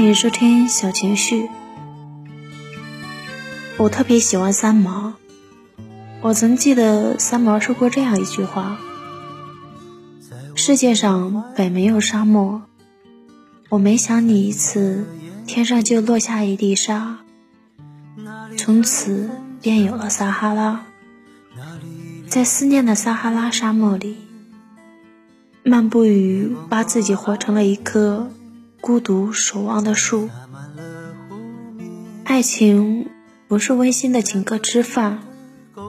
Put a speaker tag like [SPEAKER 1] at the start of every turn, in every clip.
[SPEAKER 1] 欢迎收听小情绪。我特别喜欢三毛。我曾记得三毛说过这样一句话：“世界上本没有沙漠，我每想你一次，天上就落下一粒沙，从此便有了撒哈拉。在思念的撒哈拉沙漠里，漫步于把自己活成了一颗孤独守望的树。爱情不是温馨的请客吃饭。”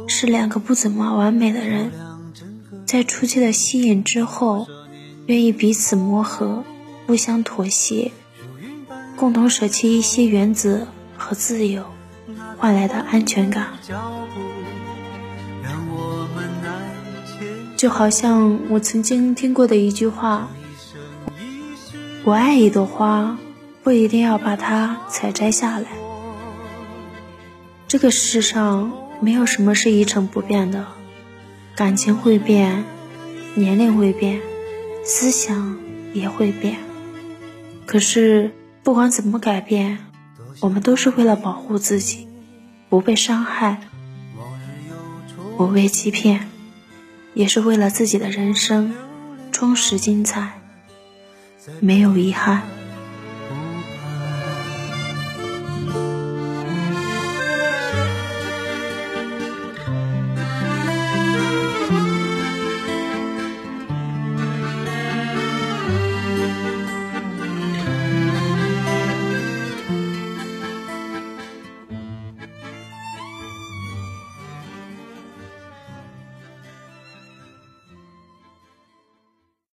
[SPEAKER 1] 是两个不怎么完美的人，在初期的吸引之后，愿意彼此磨合，互相妥协，共同舍弃一些原则和自由换来的安全感。就好像我曾经听过的一句话：“我爱一朵花，不一定要把它采摘下来。”这个世上。没有什么是一成不变的，感情会变，年龄会变，思想也会变。可是不管怎么改变，我们都是为了保护自己，不被伤害，不被欺骗，也是为了自己的人生充实精彩，没有遗憾。